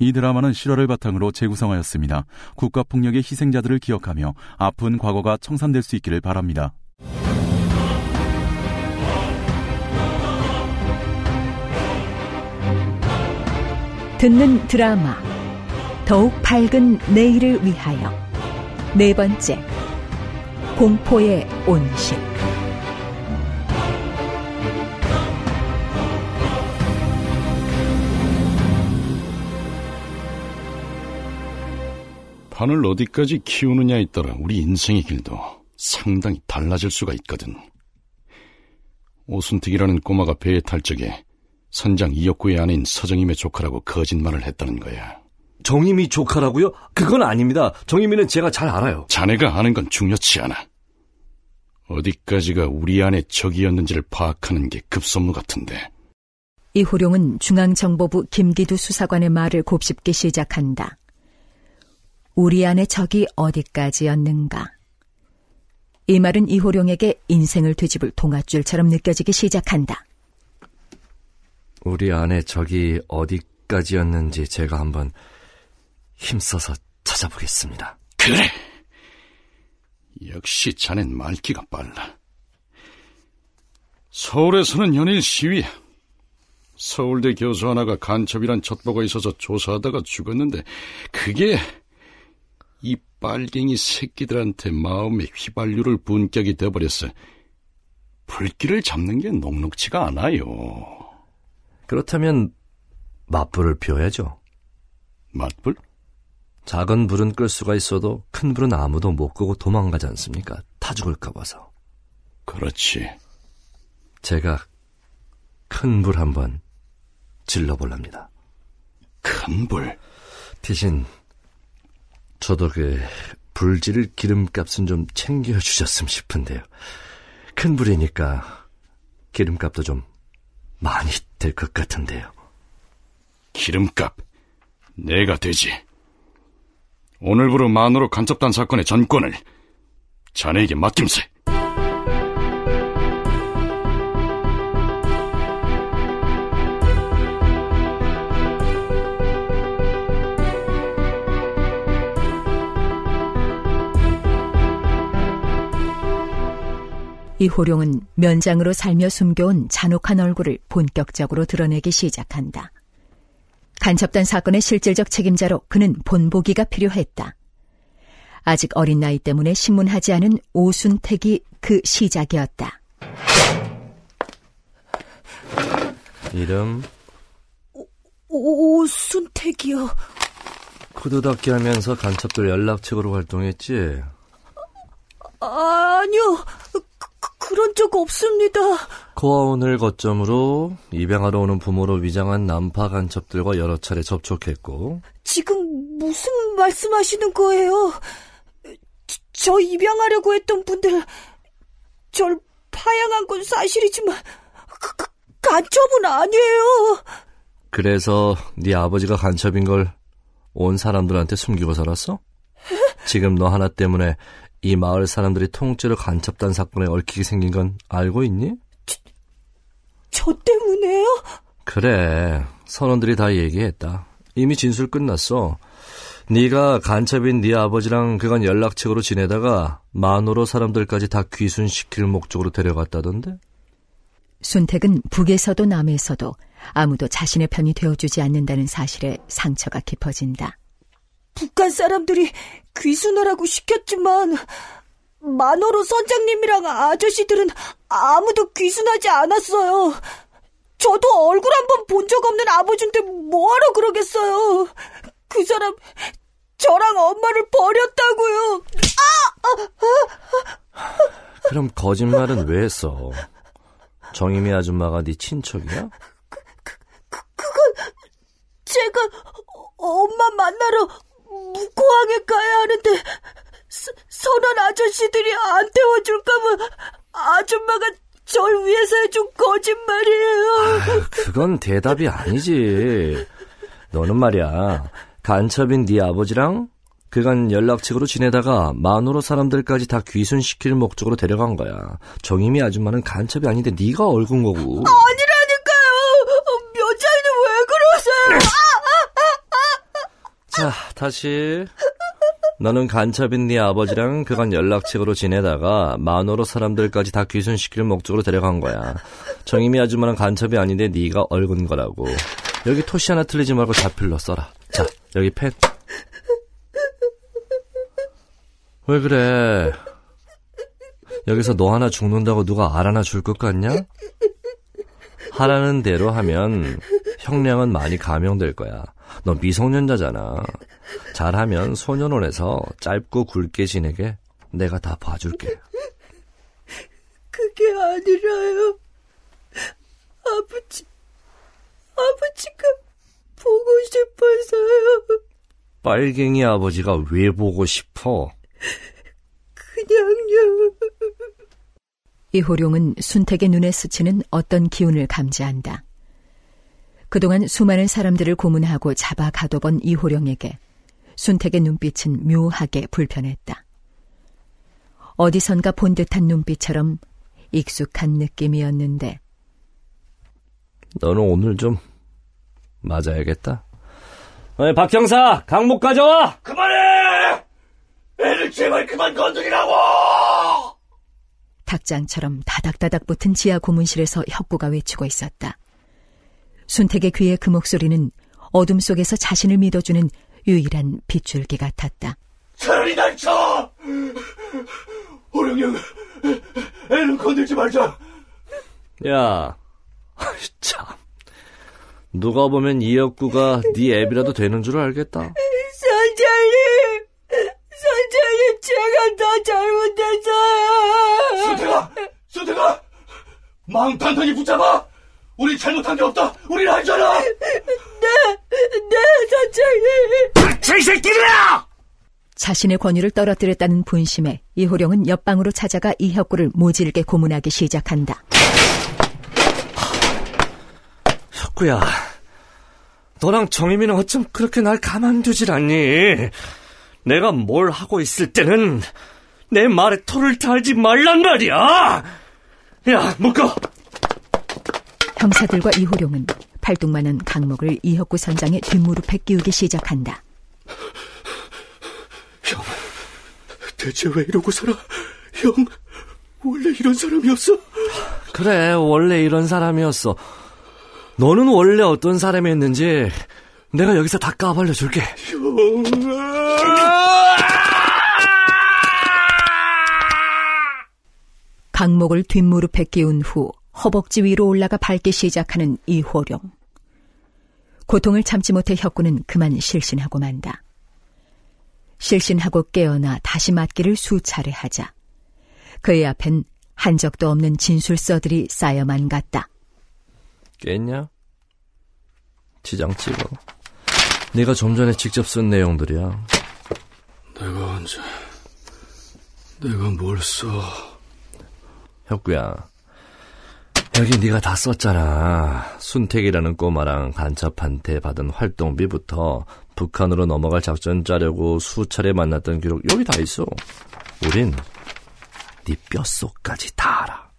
이 드라마는 실화를 바탕으로 재구성하였습니다. 국가폭력의 희생자들을 기억하며 아픈 과거가 청산될 수 있기를 바랍니다. 듣는 드라마 더욱 밝은 내일을 위하여 네 번째 공포의 온실 판을 어디까지 키우느냐에 따라 우리 인생의 길도 상당히 달라질 수가 있거든. 오순택이라는 꼬마가 배에 탈 적에 선장 이역구의 아내인 서정임의 조카라고 거짓말을 했다는 거야. 정임이 조카라고요? 그건 아닙니다. 정임이는 제가 잘 알아요. 자네가 아는 건 중요치 않아. 어디까지가 우리 안의 적이었는지를 파악하는 게 급선무 같은데. 이호룡은 중앙정보부 김기두 수사관의 말을 곱씹기 시작한다. 우리 안의 적이 어디까지였는가? 이 말은 이호룡에게 인생을 뒤집을 동아줄처럼 느껴지기 시작한다. 우리 안에 적이 어디까지였는지 제가 한번 힘써서 찾아보겠습니다. 그래. 역시 자넨 말기가 빨라. 서울에서는 연일 시위야. 서울대 교수 하나가 간첩이란 첩보가 있어서 조사하다가 죽었는데 그게 이 빨갱이 새끼들한테 마음의 휘발유를 분격이 돼버렸어. 불길을 잡는 게 녹록치가 않아요. 그렇다면 맞불을 피워야죠. 맞불? 작은 불은 끌 수가 있어도 큰 불은 아무도 못 끄고 도망가지 않습니까? 타 죽을까 봐서. 그렇지. 제가 큰 불 한번 질러볼랍니다. 큰 불? 대신 저도 그 불지를 기름값은 좀 챙겨주셨으면 싶은데요. 큰 불이니까 기름값도 좀 많이 될 것 같은데요. 기름값 내가 되지. 오늘부로 만으로 간첩단 사건의 전권을 자네에게 맡김세. 이호룡은 면장으로 살며 숨겨온 잔혹한 얼굴을 본격적으로 드러내기 시작한다. 간첩단 사건의 실질적 책임자로 그는 본보기가 필요했다. 아직 어린 나이 때문에 신문하지 않은 오순택이 그 시작이었다. 이름 오, 오순택이요. 쿠드답게 하면서 간첩들 연락책으로 활동했지. 아니요. 그, 런 적 없습니다. 코아온을 거점으로 입양하러 오는 부모로 위장한 남파 간첩들과 여러 차례 접촉했고 지금 무슨 말씀하시는 거예요? 저 입양하려고 했던 분들 절 파양한 건 사실이지만 그, 그, 간첩은 아니에요. 그래서 네 아버지가 간첩인 걸 온 사람들한테 숨기고 살았어? 지금 너 하나 때문에 이 마을 사람들이 통째로 간첩단 사건에 얽히게 생긴 건 알고 있니? 저, 저 때문에요? 그래. 선원들이 다 얘기했다. 이미 진술 끝났어. 네가 간첩인 네 아버지랑 그간 연락책으로 지내다가 만호로 사람들까지 다 귀순시킬 목적으로 데려갔다던데? 순택은 북에서도 남에서도 아무도 자신의 편이 되어주지 않는다는 사실에 상처가 깊어진다. 북한 사람들이 귀순하라고 시켰지만 만호로 선장님이랑 아저씨들은 아무도 귀순하지 않았어요. 저도 얼굴 한 번 본 적 없는 아버지인데 뭐하러 그러겠어요. 그 사람 저랑 엄마를 버렸다고요. 아! 그럼 거짓말은 왜 했어? 정임이 아줌마가 네 친척이야? 그, 그, 그, 그건 제가 엄마 만나러 묵고항에 가야 하는데 서, 선원 아저씨들이 안 태워줄까봐 아줌마가 절 위해서 해준 거짓말이에요. 아, 그건 대답이 아니지. 너는 말이야 간첩인 네 아버지랑 그간 연락책으로 지내다가 만으로 사람들까지 다 귀순시킬 목적으로 데려간 거야. 정임이 아줌마는 간첩이 아닌데 네가 얽은 거고. 아니라니까요. 여자애는 왜 그러세요? 아, 아, 아, 자, 다시. 너는 간첩인 네 아버지랑 그간 연락책으로 지내다가 만호로 사람들까지 다 귀순시킬 목적으로 데려간 거야. 정임이 아줌마는 간첩이 아닌데 네가 얽은 거라고. 여기 토시 하나 틀리지 말고 자필로 써라. 자, 여기 펜. 왜 그래? 여기서 너 하나 죽는다고 누가 알아나 줄 것 같냐? 하라는 대로 하면 형량은 많이 감형될 거야. 너 미성년자잖아. 잘하면 소년원에서 짧고 굵게 지내게 내가 다 봐줄게. 그게 아니라요. 아버지, 아버지가 보고 싶어서요. 빨갱이 아버지가 왜 보고 싶어? 그냥요. 이호룡은 순택의 눈에 스치는 어떤 기운을 감지한다. 그동안 수많은 사람들을 고문하고 잡아 가둬본 이호룡에게 순택의 눈빛은 묘하게 불편했다. 어디선가 본 듯한 눈빛처럼 익숙한 느낌이었는데 너는 오늘 좀 맞아야겠다. 어이, 박 형사, 강목 가져와! 그만해! 애를 제발 그만 건드리라고! 닭장처럼 다닥다닥 붙은 지하 고문실에서 혁구가 외치고 있었다. 순택의 귀에 그 목소리는 어둠 속에서 자신을 믿어주는 유일한 빗줄기 같았다. 차라리 날 쳐! 호령형, 애는 건들지 말자. 야, 참. 누가 보면 이 혁구가 네 애비라도 되는 줄 알겠다. 선장님, 선장님, 제가 다 잘못했어요. 수태가! 수태가! 단단히 붙잡아! 우리 잘못한 게 없다! 우린 알잖아! 네, 네, 선장님. 제 새끼들아! 자신의 권위를 떨어뜨렸다는 분심에 이호령은 옆방으로 찾아가 이혁구를 모질게 고문하기 시작한다. 혁구야, 너랑 정희민은 어쩜 그렇게 날 가만두질 않니? 내가 뭘 하고 있을 때는 내 말에 토를 달지 말란 말이야! 야, 묶어! 형사들과 이호룡은 팔뚝만한 강목을 이혁구 선장의 뒷무릎에 끼우기 시작한다. 형, 대체 왜 이러고 살아? 형, 원래 이런 사람이었어? 그래, 원래 이런 사람이었어. 너는 원래 어떤 사람이었는지 내가 여기서 다 까발려 줄게. 형, 강목을 뒷무릎에 끼운 후 허벅지 위로 올라가 밟기 시작하는 이호룡. 고통을 참지 못해 혁구는 그만 실신하고 만다. 실신하고 깨어나 다시 맞기를 수차례 하자. 그의 앞엔 한 적도 없는 진술서들이 쌓여만 갔다. 깼냐? 지장 찍어. 네가 좀 전에 직접 쓴 내용들이야. 내가 언제, 내가 뭘 써? 혁구야. 여기 네가 다 썼잖아. 순택이라는 꼬마랑 간첩한테 받은 활동비부터 북한으로 넘어갈 작전 짜려고 수차례 만났던 기록 여기 다 있어. 우린 네 뼛속까지 다 알아.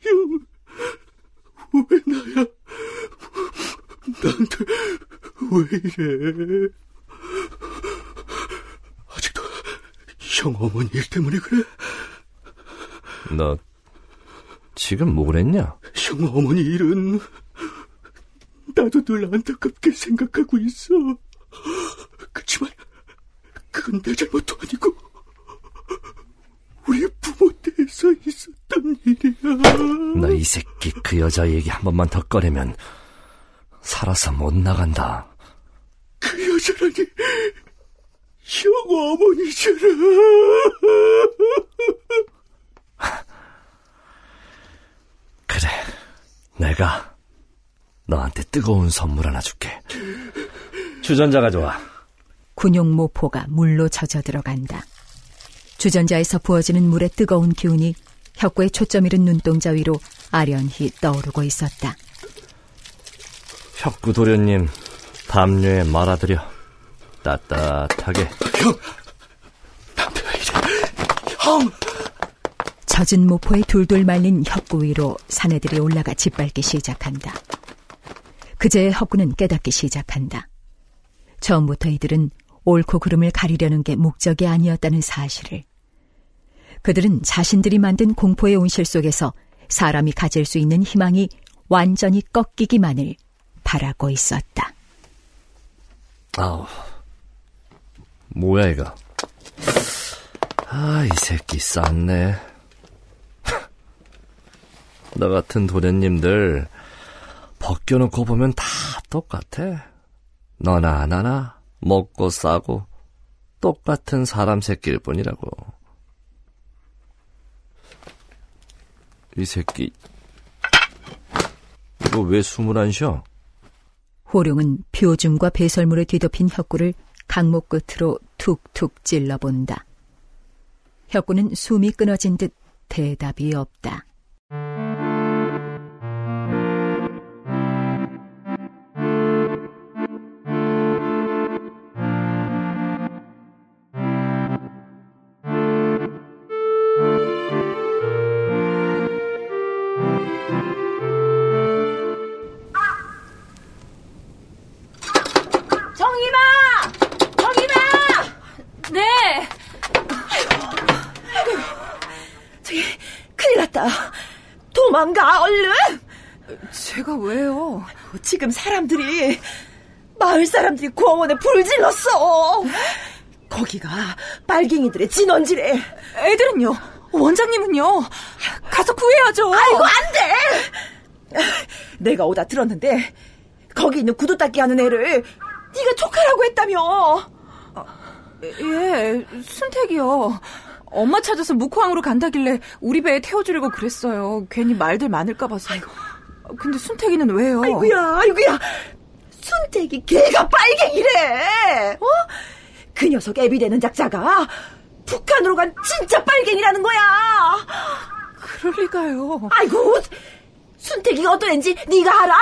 형, 왜 나야? 나한테 왜 이래? 아직도 형 어머니 일 때문에 그래? 너 지금 뭐 그랬냐? 형 어머니 일은 나도 늘 안타깝게 생각하고 있어. 그치만 그건 내 잘못도 아니고 우리 부모 때에서 있었던 일이야. 너 이 새끼 그 여자 얘기 한 번만 더 꺼내면 살아서 못 나간다. 그 여자라니 형 어머니잖아. 그래, 내가 너한테 뜨거운 선물 하나 줄게. 주전자 가져와. 군용 모포가 물로 젖어 들어간다. 주전자에서 부어지는 물의 뜨거운 기운이 혁구의 초점 잃은 눈동자 위로 아련히 떠오르고 있었다. 혁구 도련님, 담요에 말아드려. 따뜻하게. 형, 나한테 왜 이래? 형, 젖은 모포에 둘둘 말린 혁구 위로 사내들이 올라가 짓밟기 시작한다. 그제의 혁구는 깨닫기 시작한다. 처음부터 이들은 옳고 그름을 가리려는 게 목적이 아니었다는 사실을. 그들은 자신들이 만든 공포의 온실 속에서 사람이 가질 수 있는 희망이 완전히 꺾이기만을 바라고 있었다. 아우, 뭐야 이거? 아, 이 새끼 쌌네. 너 같은 도련님들 벗겨놓고 보면 다 똑같아. 너나 나나 먹고 싸고 똑같은 사람 새끼일 뿐이라고. 이 새끼 이거 왜 숨을 안 쉬어? 호룡은 표줌과 배설물에 뒤덮인 혁구를 강목 끝으로 툭툭 찔러본다. 혁구는 숨이 끊어진 듯 대답이 없다. 도망가, 얼른! 제가 왜요? 지금 사람들이, 마을 사람들이 구원에 불을 질렀어! 거기가 빨갱이들의 진원지래. 애들은요? 원장님은요? 가서 구해야죠. 아이고, 안 돼! 내가 오다 들었는데, 거기 있는 구두 닦기 하는 애를 네가 조카라고 했다며. 예, 순택이요. 엄마 찾아서 묵호항으로 간다길래 우리 배에 태워주려고 그랬어요. 괜히 말들 많을까 봐서. 근데 순택이는 왜요? 아이고야, 아이고야. 순택이 걔가 빨갱이래. 어? 그 녀석 애비 되는 작자가 북한으로 간 진짜 빨갱이라는 거야. 그럴 리가요. 아이고, 순택이가 어떤 애인지 네가 알아?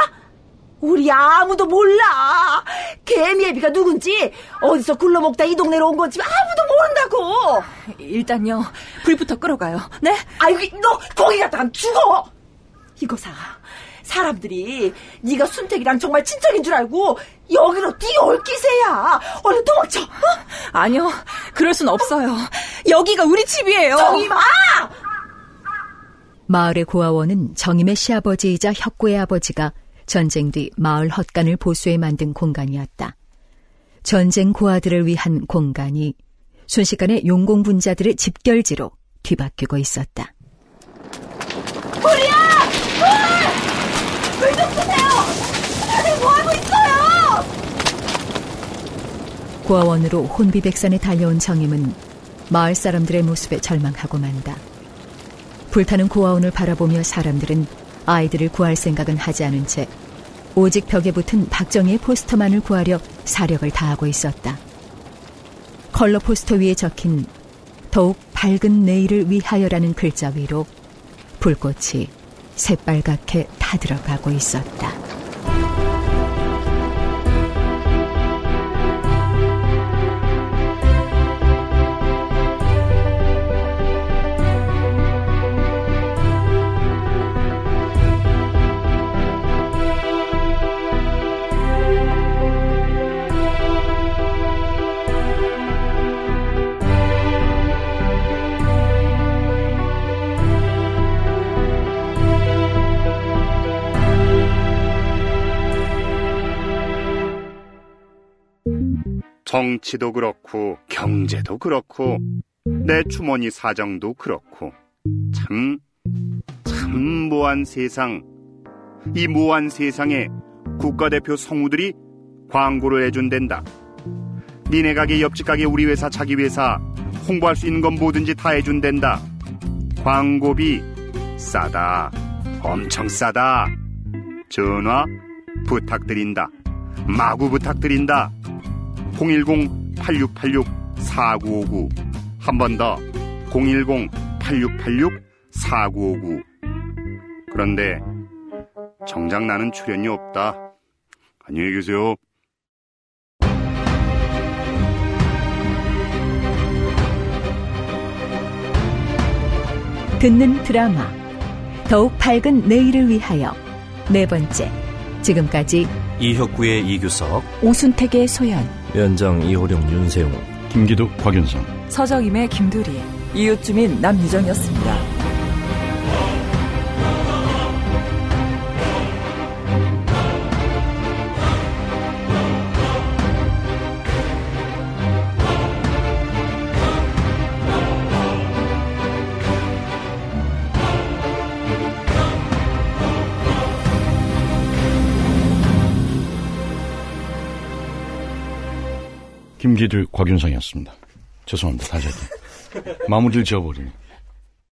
우리 아무도 몰라. 개미 애비가 누군지 어디서 굴러먹다 이 동네로 온 건지 아무도 모른다고. 일단요, 불부터 끌어가요. 네? 아이고, 너 거기 갔다가 죽어. 이거사. 사람들이 네가 순택이랑 정말 친척인 줄 알고 여기로 뛰어올 기세야. 얼른 도망쳐. 어? 아니요, 그럴 순 없어요. 여기가 우리 집이에요. 정이마! 마을의 고아원은 정임의 시아버지이자 혁구의 아버지가 전쟁 뒤 마을 헛간을 보수해 만든 공간이었다. 전쟁 고아들을 위한 공간이 순식간에 용공 분자들의 집결지로 뒤바뀌고 있었다. 불좀 끄세요! 다들 뭐하고 있어요? 고아원으로 혼비백산에 달려온 정임은 마을 사람들의 모습에 절망하고 만다. 불타는 고아원을 바라보며 사람들은 아이들을 구할 생각은 하지 않은 채 오직 벽에 붙은 박정희의 포스터만을 구하려 사력을 다하고 있었다. 컬러 포스터 위에 적힌 더욱 밝은 내일을 위하여라는 글자 위로 불꽃이 새빨갛게 타들어가고 있었다. 정치도 그렇고 경제도 그렇고 내 주머니 사정도 그렇고 참, 참 모한 세상. 이 모한 세상에 국가대표 성우들이 광고를 해준댄다. 니네 가게 옆집 가게 우리 회사 자기 회사 홍보할 수 있는 건 뭐든지 다 해준댄다. 광고비 싸다. 엄청 싸다. 전화 부탁드린다. 마구 부탁드린다. 010-8686-4959 한 번 더. 010-8686-4959 그런데 정작 나는 출연이 없다. 안녕히 계세요. 듣는 드라마. 더욱 밝은 내일을 위하여. 네 번째. 지금까지 이혁구의 이규석, 오순택의 소연 연장 이호룡 윤세용 김기도 곽윤성 서정임의 김두리, 이웃주민 남유정이었습니다. 김기들 곽윤성이었습니다. 죄송합니다. 다시. 마무리를 지어버리네.